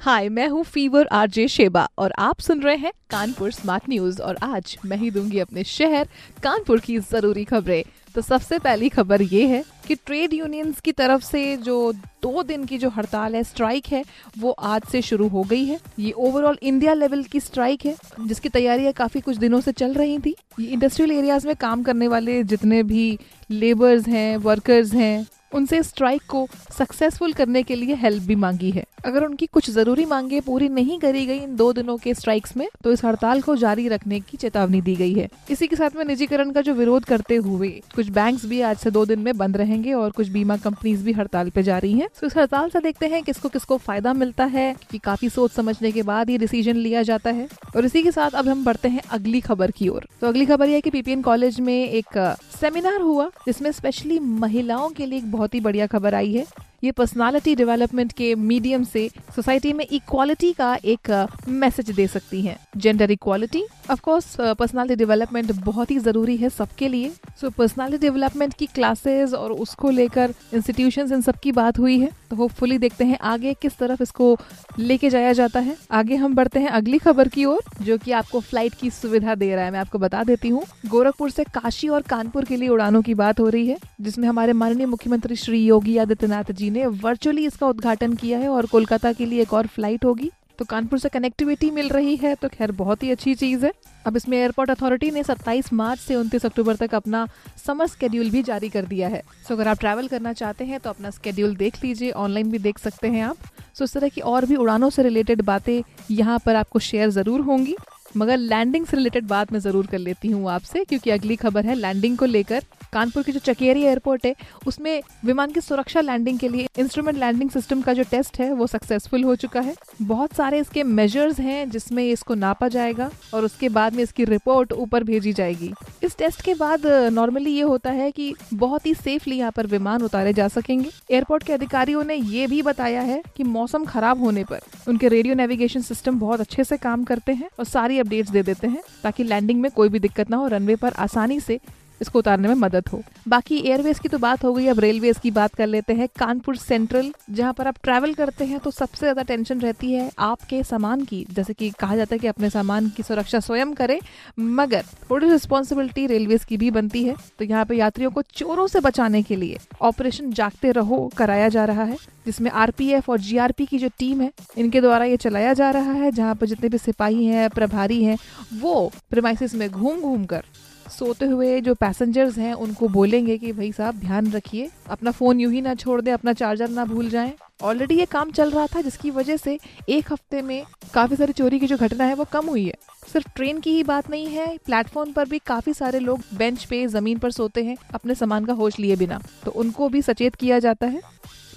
हाय मैं हूँ fever RJ Sheba और आप सुन रहे हैं कानपुर स्मार्ट न्यूज़ और आज मैं ही दूँगी अपने शहर कानपुर की ज़रूरी खबरें। तो सबसे पहली खबर ये है कि ट्रेड यूनियंस की तरफ़ से जो दो दिन की जो हड़ताल है स्ट्राइक है, वो आज से शुरू हो गई है। ये ओवरऑल इंडिया लेवल की स्ट्राइक है, जिसकी तैयारियाँ काफ़ी कुछ दिनों से चल रही थी। ये इंडस्ट्रियल एरियाज़ में काम करने वाले जितने भी लेबर्स हैं वर्कर्स हैं उनसे स्ट्राइक को सक्सेसफुल करने के लिए हेल्प भी मांगी है। अगर उनकी कुछ ज़रूरी मांगे पूरी नहीं करी गई इन दो दिनों के स्ट्राइक्स में तो इस हड़ताल को जारी रखने की चेतावनी दी गई है। इसी के साथ में निजीकरण का जो विरोध करते हुए कुछ बैंक्स भी आज से दो दिन में बंद रहेंगे और कुछ बीमा कंपनीज़ भी हड़ताल पे जा रही है। तो इस हड़ताल से देखते हैं किसको किसको फ़ायदा मिलता है कि काफ़ी सोच समझने के बाद ये डिसीज़न लिया जाता है। और इसी के साथ अब हम बढ़ते हैं अगली खबर की ओर। तो अगली खबर यह की पीपीएन कॉलेज में एक सेमिनार हुआ, जिसमें स्पेशली महिलाओं के लिए एक बहुत ही बढ़िया खबर आई है। ये पर्सनालिटी डेवलपमेंट के मीडियम से सोसाइटी में इक्वालिटी का एक मैसेज दे सकती हैं। Gender equality of course personality development बहुत ही ज़रूरी है सबके लिए। सो पर्सनालिटी डेवलपमेंट की क्लासेस और उसको लेकर इंस्टीट्यूशन इन सब की बात हुई है। तो होपफुली देखते हैं आगे किस तरफ़ इसको लेके जाया जाता है। आगे हम बढ़ते हैं अगली खबर की ओर, जो कि आपको फ़्लाइट की सुविधा दे रहा है। मैं आपको बता देती हूँ, गोरखपुर से काशी और कानपुर के लिए उड़ानों की बात हो रही है, जिसमें हमारे माननीय मुख्यमंत्री श्री योगी आदित्यनाथ जी ने वर्चुअली इसका उद्घाटन किया है और कोलकाता के लिए एक और फ़्लाइट होगी। तो कानपुर से कनेक्टिविटी मिल रही है तो खैर बहुत ही अच्छी चीज़ है। अब इसमें एयरपोर्ट अथॉरिटी ने 27 मार्च से 29 अक्टूबर तक अपना समर स्केड्यूल भी जारी कर दिया है। सो अगर आप ट्रैवल करना चाहते हैं तो अपना स्केड्यूल देख लीजिए ऑनलाइन भी देख सकते हैं आप। सो इस तरह की और भी उड़ानों से रिलेटेड बातें यहाँ पर आपको शेयर ज़रूर होंगी। मगर लैंडिंग से रिलेटेड बात मैं ज़रूर कर लेती हूँ आपसे, क्योंकि अगली खबर है लैंडिंग को लेकर। कानपुर की जो चकेरी एयरपोर्ट है, उसमें विमान की सुरक्षा लैंडिंग के लिए इंस्ट्रूमेंट लैंडिंग सिस्टम का जो टेस्ट है, वो सक्सेसफुल हो चुका है। बहुत सारे इसके मेजर्स हैं, जिसमें इसको नापा जाएगा और उसके बाद में इसकी रिपोर्ट ऊपर भेजी जाएगी। इस टेस्ट के बाद नॉर्मली ये होता है कि बहुत ही सेफली यहाँ पर विमान उतारे जा सकेंगे। एयरपोर्ट के अधिकारियों ने ये भी बताया है कि मौसम खराब होने पर उनके रेडियो नेविगेशन सिस्टम बहुत अच्छे से काम करते हैं और सारी अपडेट्स दे देते हैं, ताकि लैंडिंग में कोई भी दिक्कत ना हो रनवे पर आसानी से इसको उतारने में मदद हो। बाकी एयरवेज की तो बात हो गई, अब रेलवेज की बात कर लेते हैं। कानपुर सेंट्रल जहाँ पर आप ट्रैवल करते हैं तो सबसे ज़्यादा टेंशन रहती है आपके सामान की। जैसे कि कहा जाता है कि अपने सामान की सुरक्षा स्वयं करें, मगर थोड़ी रिस्पॉन्सिबिलिटी रेलवेज की भी बनती है। तो यहाँ पे यात्रियों को चोरों से बचाने के लिए ऑपरेशन जागते रहो, कराया जा रहा है, जिसमें आरपीएफ और जीआरपी की जो टीम है, इनके द्वारा ये चलाया जा रहा है। जहाँ पर जितने भी सिपाही हैं, प्रभारी हैं, वो प्रेमाइसिस में घूम घूम कर सोते हुए जो पैसेंजर्स हैं, उनको बोलेंगे कि, भाई साहब, ध्यान रखिए, अपना फ़ोन यूँ ही ना छोड़ दे, अपना चार्जर ना भूल जाएँ। ऑलरेडी ये काम चल रहा था, जिसकी वजह से एक हफ़्ते में काफ़ी सारी चोरी की जो घटना है, वो कम हुई है। सिर्फ़ ट्रेन की ही बात नहीं है प्लेटफॉर्म पर भी काफ़ी सारे लोग बेंच पे, ज़मीन पर सोते हैं, अपने सामान का होश लिए बिना। तो उनको भी सचेत किया जाता है।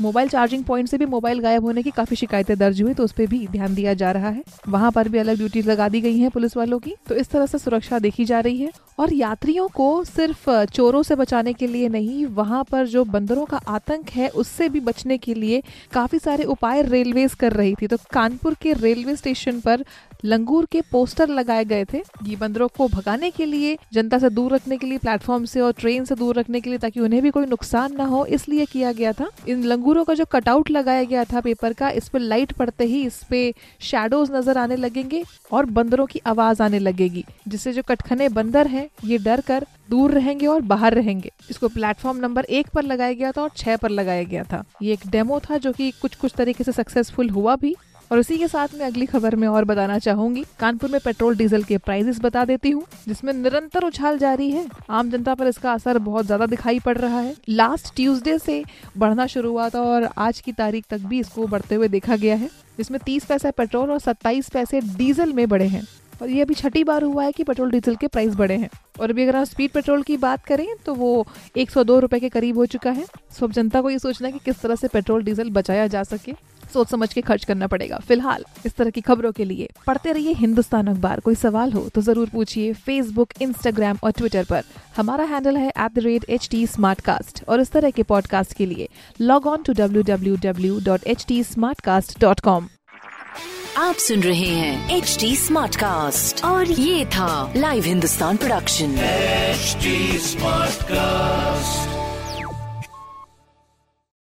मोबाइल चार्जिंग पॉइंट से भी मोबाइल गायब होने की काफ़ी शिकायतें दर्ज हुई तो उस पर भी ध्यान दिया जा रहा है। वहाँ पर भी अलग ड्यूटी लगा दी गई है पुलिस वालों की तो इस तरह से सुरक्षा देखी जा रही है। और यात्रियों को सिर्फ़ चोरों से बचाने के लिए नहीं, वहाँ पर जो बंदरों का आतंक है, उससे भी बचने के लिए काफ़ी सारे उपाय रेलवेज कर रही थी। तो कानपुर के रेलवे स्टेशन पर लंगूर के पोस्टर लगाए गए थे ये बंदरों को भगाने के लिए, जनता से दूर रखने के लिए प्लेटफॉर्म से और ट्रेन से दूर रखने के लिए, ताकि उन्हें भी कोई नुकसान ना हो, इसलिए किया गया था। इन लंगूरों का जो कटआउट लगाया गया था पेपर का, इस पर लाइट पड़ते ही इस पे शेडोज नज़र आने लगेंगे और बंदरों की आवाज़ आने लगेगी, जिससे जो कटखने बंदर हैं, ये डर कर दूर रहेंगे और बाहर रहेंगे। इसको प्लेटफॉर्म नंबर एक पर लगाया गया था और छह पर लगाया गया था। ये एक डेमो था जो कि कुछ कुछ तरीके से सक्सेसफुल हुआ भी। और इसी के साथ में अगली खबर में और बताना चाहूँगी। कानपुर में पेट्रोल, डीजल के प्राइसेस बता देती हूँ, जिसमें निरंतर उछाल जारी है। आम जनता पर इसका असर बहुत ज़्यादा दिखाई पड़ रहा है। लास्ट ट्यूसडे से बढ़ना शुरू हुआ था और आज की तारीख तक भी इसको बढ़ते हुए देखा गया है, जिसमें तीस पैसे पेट्रोल और सत्ताईस पैसे डीजल में बढ़े हैं। और ये अभी छठी बार हुआ है कि पेट्रोल, डीजल के प्राइस बढ़े हैं। और अभी अगर हम स्पीड पेट्रोल की बात करें तो वो एक सौ के करीब हो चुका है। सो अब जनता को ये सोचना है कि किस तरह से पेट्रोल, डीजल बचाया जा सके। सोच समझ के खर्च करना पड़ेगा। फ़िलहाल इस तरह की खबरों के लिए पढ़ते रहिए हिंदुस्तान अखबार। कोई सवाल हो तो ज़रूर पूछिए फेसबुक इंस्टाग्राम और ट्विटर पर। हमारा हैंडल है at the rate H T और इस तरह के पॉडकास्ट के लिए log on to W W W dot H T smart cast dot com आप सुन रहे हैं एच डी स्मार्ट कास्ट और ये था live Hindustan production HD Smartcast.